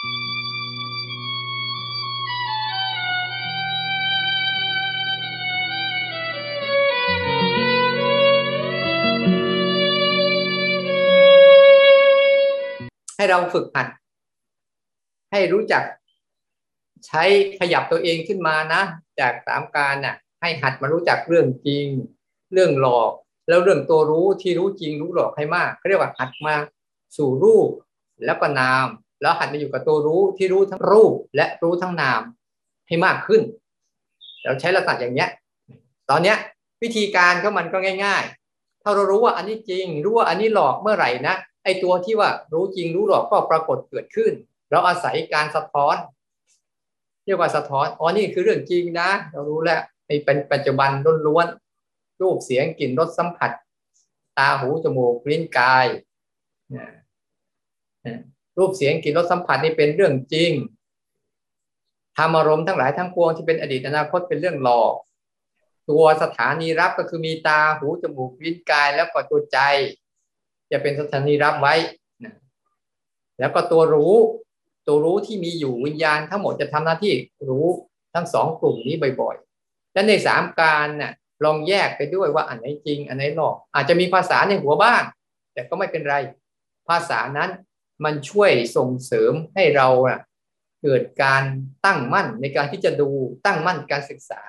ให้เราฝึกหัด ให้รู้จักใช้ขยับตัวเองขึ้นมานะ จากสามการน่ะ ให้หัดมารู้จักเรื่องจริง เรื่องหลอก แล้วเรื่องตัวรู้ที่รู้จริงรู้หลอกให้มากเขาเรียกว่าหัดมาสู่รูปแล้วก็นาม แล้วหัดมาอยู่กับตัวรู้ที่รู้ทั้งรูปและรู้ทั้งนามให้มากขึ้น เราใช้ลักษณะอย่างเนี้ย ตอนเนี้ยวิธีการก็มันก็ง่าย ๆ ถ้าเรารู้ว่าอันนี้จริง รู้ว่าอันนี้หลอกเมื่อไหร่นะ ไอตัวที่ว่ารู้จริงรู้หลอกก็ปรากฏเกิดขึ้น เราอาศัยการสะท้อน เรียกว่าสะท้อน อ๋อ นี่คือเรื่องจริงนะ เรารู้แล้วไอเป็นปัจจุบันล้วนๆ รูปเสียงกลิ่นรสสัมผัส ตาหูจมูกลิ้นกาย รูปเสียงกลิ่นรสสัมผัสนี่เป็นเรื่องจริงธรรมอารมณ์ทั้งหลายทั้งปวงที่เป็นอดีตอนาคตเป็นเรื่องหลอก ตัวสถานีรับก็คือมีตาหูจมูกลิ้นกายแล้วก็ตัวใจ จะเป็นสถานีรับไว้นะแล้วก็ตัวรู้ ตัวรู้ที่มีอยู่วิญญาณทั้งหมดจะทำหน้าที่รู้ทั้งสองกลุ่มนี้บ่อยๆ และในสามการน่ะลองแยกไปด้วยว่าอันไหนจริง อันไหนหลอก อาจจะมีภาษาในหัวบ้างแต่ก็ไม่เป็นไร ภาษานั้น มันช่วยส่งเสริมให้เราเกิดการตั้งมั่นในการที่จะดูตั้งมั่นการศึกษา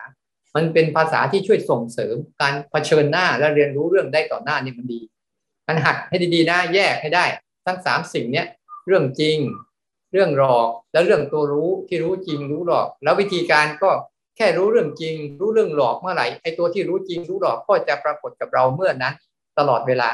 มันเป็นภาษาที่ช่วยส่งเสริมการเผชิญหน้าและเรียนรู้เรื่องได้ต่อหน้านี่มันดีมันหัดให้ดีๆนะแยกให้ได้ ทั้งสามสิ่งเนี้ยเรื่องจริง เรื่องหลอกแล้วเรื่องตัวรู้ที่รู้จริงรู้หลอก แล้ววิธีการก็แค่รู้เรื่องจริง รู้เรื่องหลอกเมื่อไหร่ไอ้ตัวที่รู้จริงรู้หลอกก็จะปรากฏกับเราเมื่อนั้น ตลอดเวลา